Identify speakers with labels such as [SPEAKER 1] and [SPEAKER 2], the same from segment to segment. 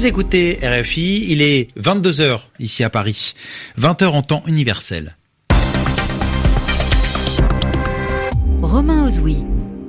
[SPEAKER 1] Vous écoutez RFI, il est 22h ici à Paris, 20h en temps universel.
[SPEAKER 2] Romain Ozoui.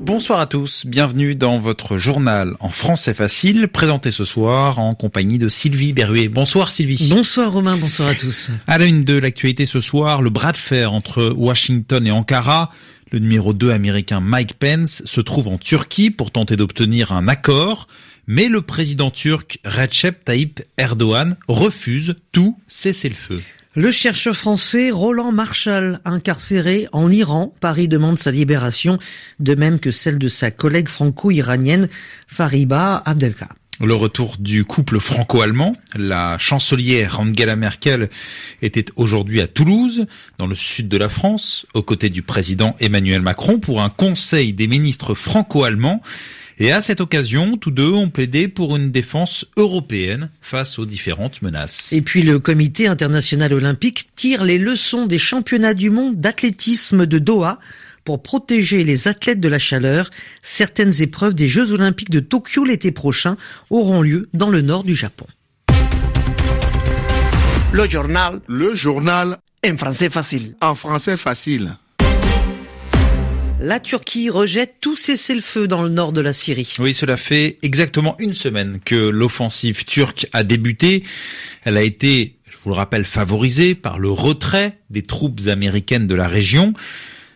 [SPEAKER 1] Bonsoir à tous, bienvenue dans votre journal en français facile, présenté ce soir en compagnie de Sylvie Berruet. Bonsoir Sylvie.
[SPEAKER 3] Bonsoir Romain, bonsoir à tous.
[SPEAKER 1] À la une de l'actualité ce soir, le bras de fer entre Washington et Ankara. Le numéro 2 américain Mike Pence se trouve en Turquie pour tenter d'obtenir un accord, mais le président turc Recep Tayyip Erdogan refuse tout cessez-le-feu.
[SPEAKER 3] Le chercheur français Roland Marshall, incarcéré en Iran, Paris demande sa libération, de même que celle de sa collègue franco-iranienne Fariba Abdelka.
[SPEAKER 1] Le retour du couple franco-allemand, la chancelière Angela Merkel était aujourd'hui à Toulouse, dans le sud de la France, aux côtés du président Emmanuel Macron pour un conseil des ministres franco-allemands. Et à cette occasion, tous deux ont plaidé pour une défense européenne face aux différentes menaces.
[SPEAKER 3] Et puis le comité international olympique tire les leçons des championnats du monde d'athlétisme de Doha pour protéger les athlètes de la chaleur. Certaines épreuves des Jeux olympiques de Tokyo l'été prochain auront lieu dans le nord du Japon.
[SPEAKER 4] Le journal.
[SPEAKER 5] Le journal.
[SPEAKER 4] En français facile.
[SPEAKER 5] En français facile.
[SPEAKER 3] La Turquie rejette tout cessez-le-feu dans le nord de la Syrie.
[SPEAKER 1] Oui, cela fait exactement une semaine que l'offensive turque a débuté. Elle a été, je vous le rappelle, favorisée par le retrait des troupes américaines de la région,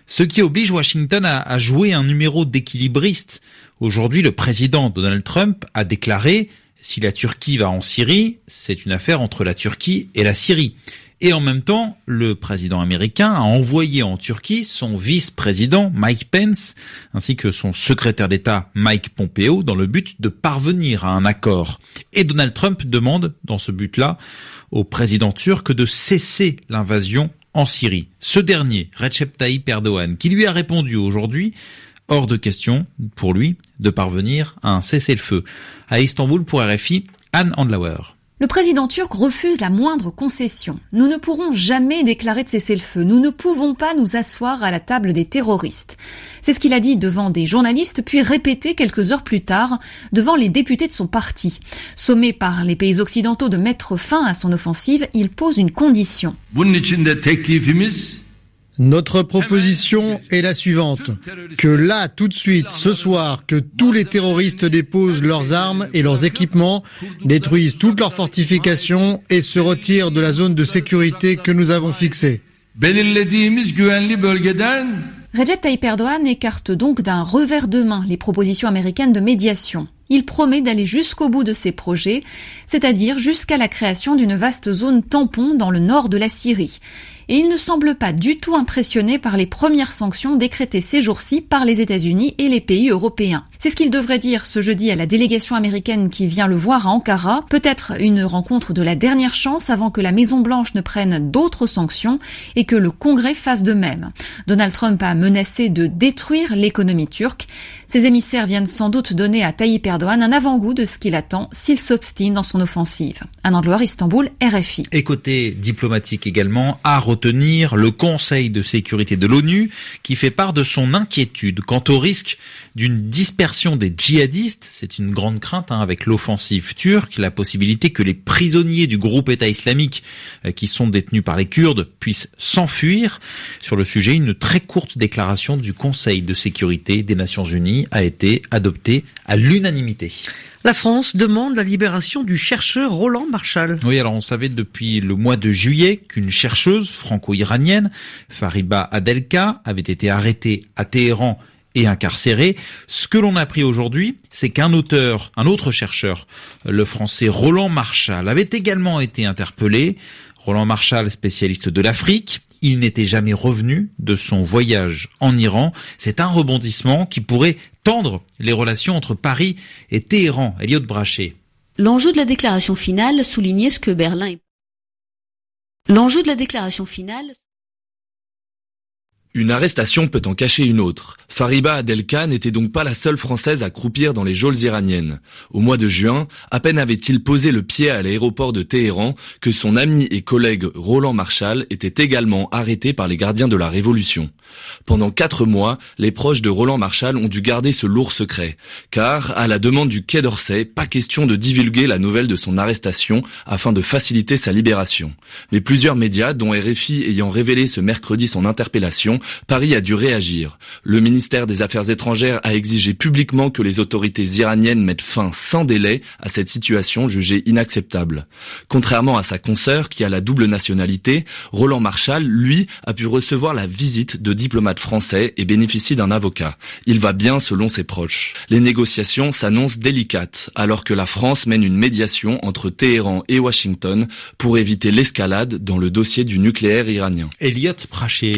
[SPEAKER 1] ce qui oblige Washington à, à jouer un numéro d'équilibriste. Aujourd'hui, le président Donald Trump a déclaré si la Turquie va en Syrie, c'est une affaire entre la Turquie et la Syrie. Et en même temps, le président américain a envoyé en Turquie son vice-président Mike Pence ainsi que son secrétaire d'État Mike Pompeo dans le but de parvenir à un accord. Et Donald Trump demande, dans ce but-là, au président turc de cesser l'invasion en Syrie. Ce dernier, Recep Tayyip Erdogan, qui lui a répondu aujourd'hui, hors de question pour lui de parvenir à un cessez-le-feu. À Istanbul pour RFI, Anne Andlauer.
[SPEAKER 2] Le président turc refuse la moindre concession. Nous ne pourrons jamais déclarer de cessez-le-feu. Nous ne pouvons pas nous asseoir à la table des terroristes. C'est ce qu'il a dit devant des journalistes, puis répété quelques heures plus tard devant les députés de son parti. Sommé par les pays occidentaux de mettre fin à son offensive, il pose une condition.
[SPEAKER 6] Notre proposition est la suivante. Que là, tout de suite, ce soir, que tous les terroristes déposent leurs armes et leurs équipements, détruisent toutes leurs fortifications et se retirent de la zone de sécurité que nous avons fixée.
[SPEAKER 2] Recep Tayyip Erdogan écarte donc d'un revers de main les propositions américaines de médiation. Il promet d'aller jusqu'au bout de ses projets, c'est-à-dire jusqu'à la création d'une vaste zone tampon dans le nord de la Syrie et il ne semble pas du tout impressionné par les premières sanctions décrétées ces jours-ci par les États-Unis et les pays européens. C'est ce qu'il devrait dire ce jeudi à la délégation américaine qui vient le voir à Ankara, peut-être une rencontre de la dernière chance avant que la Maison-Blanche ne prenne d'autres sanctions et que le Congrès fasse de même. Donald Trump a menacé de détruire l'économie turque. Ses émissaires viennent sans doute donner à Tayyip Erdogan un avant-goût de ce qu'il attend s'il s'obstine dans son offensive. Un Anglois Istanbul, RFI.
[SPEAKER 1] Et diplomatique également, à retenir le Conseil de sécurité de l'ONU qui fait part de son inquiétude quant au risque d'une dispersion des djihadistes. C'est une grande crainte hein, avec l'offensive turque, la possibilité que les prisonniers du groupe État islamique euh, qui sont détenus par les Kurdes puissent s'enfuir. Sur le sujet, une très courte déclaration du Conseil de sécurité des Nations Unies a été adoptée à l'unanimité.
[SPEAKER 3] La France demande la libération du chercheur Roland Marshall.
[SPEAKER 1] Oui, alors on savait depuis le mois de juillet qu'une chercheuse franco-iranienne, Fariba Adelka, avait été arrêtée à Téhéran et incarcérée. Ce que l'on a appris aujourd'hui, c'est qu'un auteur, un autre chercheur, le français Roland Marshall, avait également été interpellé. Roland Marshall, spécialiste de l'Afrique, il n'était jamais revenu de son voyage en Iran. C'est un rebondissement qui pourrait tendre les relations entre Paris et Téhéran. Elliot Brachet.
[SPEAKER 7] L'enjeu de la déclaration finale soulignait ce que Berlin L'enjeu de la déclaration finale
[SPEAKER 8] une arrestation peut en cacher une autre. Fariba Adelka n'était donc pas la seule Française à croupir dans les geôles iraniennes. Au mois de juin, à peine avait-il posé le pied à l'aéroport de Téhéran que son ami et collègue Roland Marshall était également arrêté par les gardiens de la Révolution. Pendant quatre mois, les proches de Roland Marshall ont dû garder ce lourd secret, car, à la demande du Quai d'Orsay, pas question de divulguer la nouvelle de son arrestation afin de faciliter sa libération. Mais plusieurs médias, dont RFI ayant révélé ce mercredi son interpellation, Paris a dû réagir. Le ministère des Affaires étrangères a exigé publiquement que les autorités iraniennes mettent fin sans délai à cette situation jugée inacceptable. Contrairement à sa consoeur qui a la double nationalité, Roland Marshall, lui, a pu recevoir la visite de diplomates français et bénéficie d'un avocat. Il va bien selon ses proches. Les négociations s'annoncent délicates alors que la France mène une médiation entre Téhéran et Washington pour éviter l'escalade dans le dossier du nucléaire iranien.
[SPEAKER 1] Elliot Praché.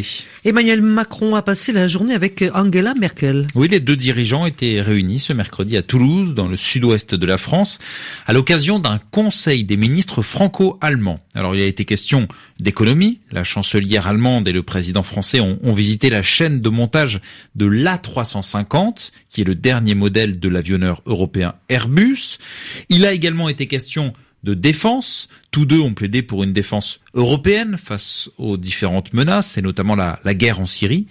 [SPEAKER 3] Emmanuel Macron a passé la journée avec Angela Merkel.
[SPEAKER 1] Oui, les deux dirigeants étaient réunis ce mercredi à Toulouse, dans le sud-ouest de la France, à l'occasion d'un conseil des ministres franco-allemands. Alors il a été question d'économie. La chancelière allemande et le président français ont, ont visité la chaîne de montage de l'A350, qui est le dernier modèle de l'avionneur européen Airbus. Il a également été question de défense. Tous deux ont plaidé pour une défense européenne face aux différentes menaces, et notamment la, la, guerre en Syrie.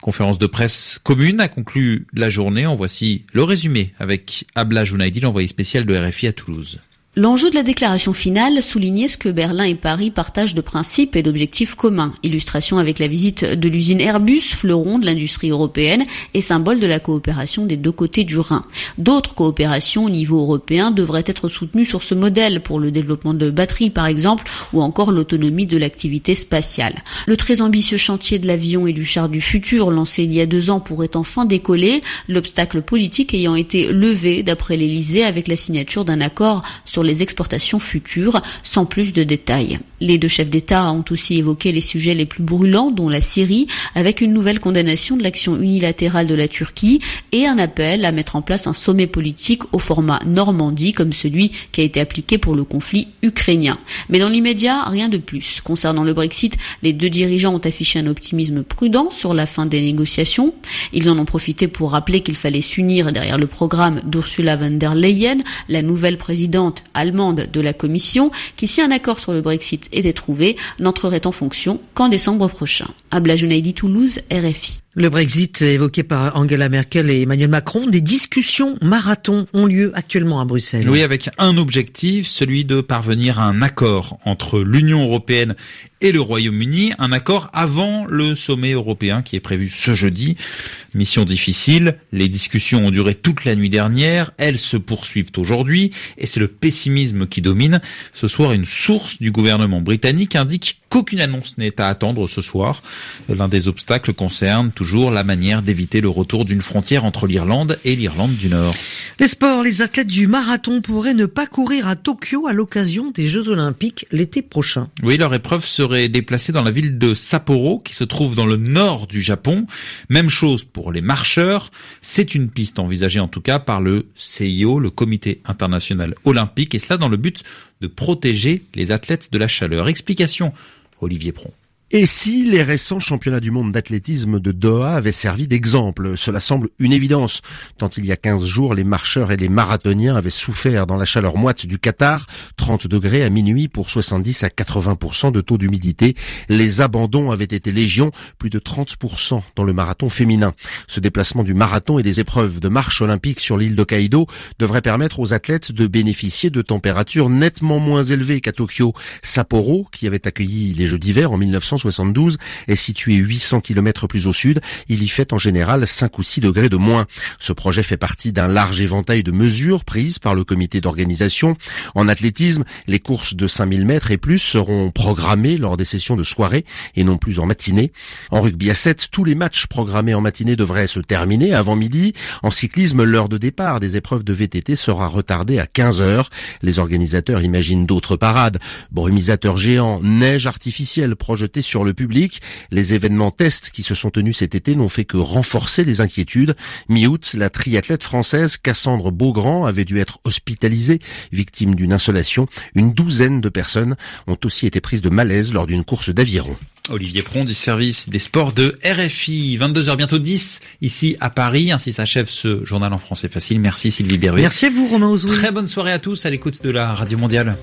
[SPEAKER 1] Conférence de presse commune a conclu la journée. En voici le résumé avec Abla Jounaidi, l'envoyé spécial de RFI à Toulouse.
[SPEAKER 7] L'enjeu de la déclaration finale soulignait ce que Berlin et Paris partagent de principes et d'objectifs communs. Illustration avec la visite de l'usine Airbus, fleuron de l'industrie européenne et symbole de la coopération des deux côtés du Rhin. D'autres coopérations au niveau européen devraient être soutenues sur ce modèle pour le développement de batteries par exemple ou encore l'autonomie de l'activité spatiale. Le très ambitieux chantier de l'avion et du char du futur lancé il y a deux ans pourrait enfin décoller, l'obstacle politique ayant été levé d'après l'Elysée avec la signature d'un accord sur les exportations futures, sans plus de détails. Les deux chefs d'État ont aussi évoqué les sujets les plus brûlants, dont la Syrie, avec une nouvelle condamnation de l'action unilatérale de la Turquie et un appel à mettre en place un sommet politique au format Normandie, comme celui qui a été appliqué pour le conflit ukrainien. Mais dans l'immédiat, rien de plus. Concernant le Brexit, les deux dirigeants ont affiché un optimisme prudent sur la fin des négociations. Ils en ont profité pour rappeler qu'il fallait s'unir derrière le programme d'Ursula von der Leyen, la nouvelle présidente allemande de la Commission, qui, si un accord sur le Brexit était trouvé, n'entrerait en fonction qu'en décembre prochain. Abla Junaidi Toulouse, RFI.
[SPEAKER 3] Le Brexit évoqué par Angela Merkel et Emmanuel Macron, des discussions marathon ont lieu actuellement à Bruxelles.
[SPEAKER 1] Oui, avec un objectif, celui de parvenir à un accord entre l'Union européenne et le Royaume-Uni, un accord avant le sommet européen qui est prévu ce jeudi. Mission difficile, les discussions ont duré toute la nuit dernière, elles se poursuivent aujourd'hui et c'est le pessimisme qui domine. Ce soir, une source du gouvernement britannique indique qu'aucune annonce n'est à attendre ce soir. L'un des obstacles concerne toujours la manière d'éviter le retour d'une frontière entre l'Irlande et l'Irlande du Nord.
[SPEAKER 3] Les sports, les athlètes du marathon pourraient ne pas courir à Tokyo à l'occasion des Jeux Olympiques l'été prochain.
[SPEAKER 1] Oui, leur épreuve serait déplacée dans la ville de Sapporo, qui se trouve dans le nord du Japon. Même chose pour les marcheurs. C'est une piste envisagée en tout cas par le CIO, le Comité international olympique, et cela dans le but de protéger les athlètes de la chaleur. Explication, Olivier Pron.
[SPEAKER 9] Et si les récents championnats du monde d'athlétisme de Doha avaient servi d'exemple? Cela semble une évidence, tant il y a 15 jours, les marcheurs et les marathoniens avaient souffert dans la chaleur moite du Qatar, 30 degrés à minuit pour 70 à 80% de taux d'humidité. Les abandons avaient été légion, plus de 30% dans le marathon féminin. Ce déplacement du marathon et des épreuves de marche olympique sur l'île d'Hokkaido devrait permettre aux athlètes de bénéficier de températures nettement moins élevées qu'à Tokyo. Sapporo, qui avait accueilli les Jeux d'hiver en 1960, 72 est situé 800 km plus au sud. Il y fait en général 5 ou 6 degrés de moins. Ce projet fait partie d'un large éventail de mesures prises par le comité d'organisation. En athlétisme, les courses de 5000 mètres et plus seront programmées lors des sessions de soirée et non plus en matinée. En rugby à 7, tous les matchs programmés en matinée devraient se terminer avant midi. En cyclisme, l'heure de départ des épreuves de VTT sera retardée à 15 heures. Les organisateurs imaginent d'autres parades. Brumisateurs géants, neige artificielle projetée sur le public. Les événements tests qui se sont tenus cet été n'ont fait que renforcer les inquiétudes. Mi-août, la triathlète française Cassandre Beaugrand avait dû être hospitalisée, victime d'une insolation. Une douzaine de personnes ont aussi été prises de malaise lors d'une course d'aviron.
[SPEAKER 1] Olivier Pron du service des sports de RFI. 22h bientôt 10 ici à Paris. Ainsi s'achève ce journal en français facile. Merci Sylvie Bervé.
[SPEAKER 3] Merci à vous Romain Ozoui.
[SPEAKER 1] Très bonne soirée à tous à l'écoute de la Radio Mondiale.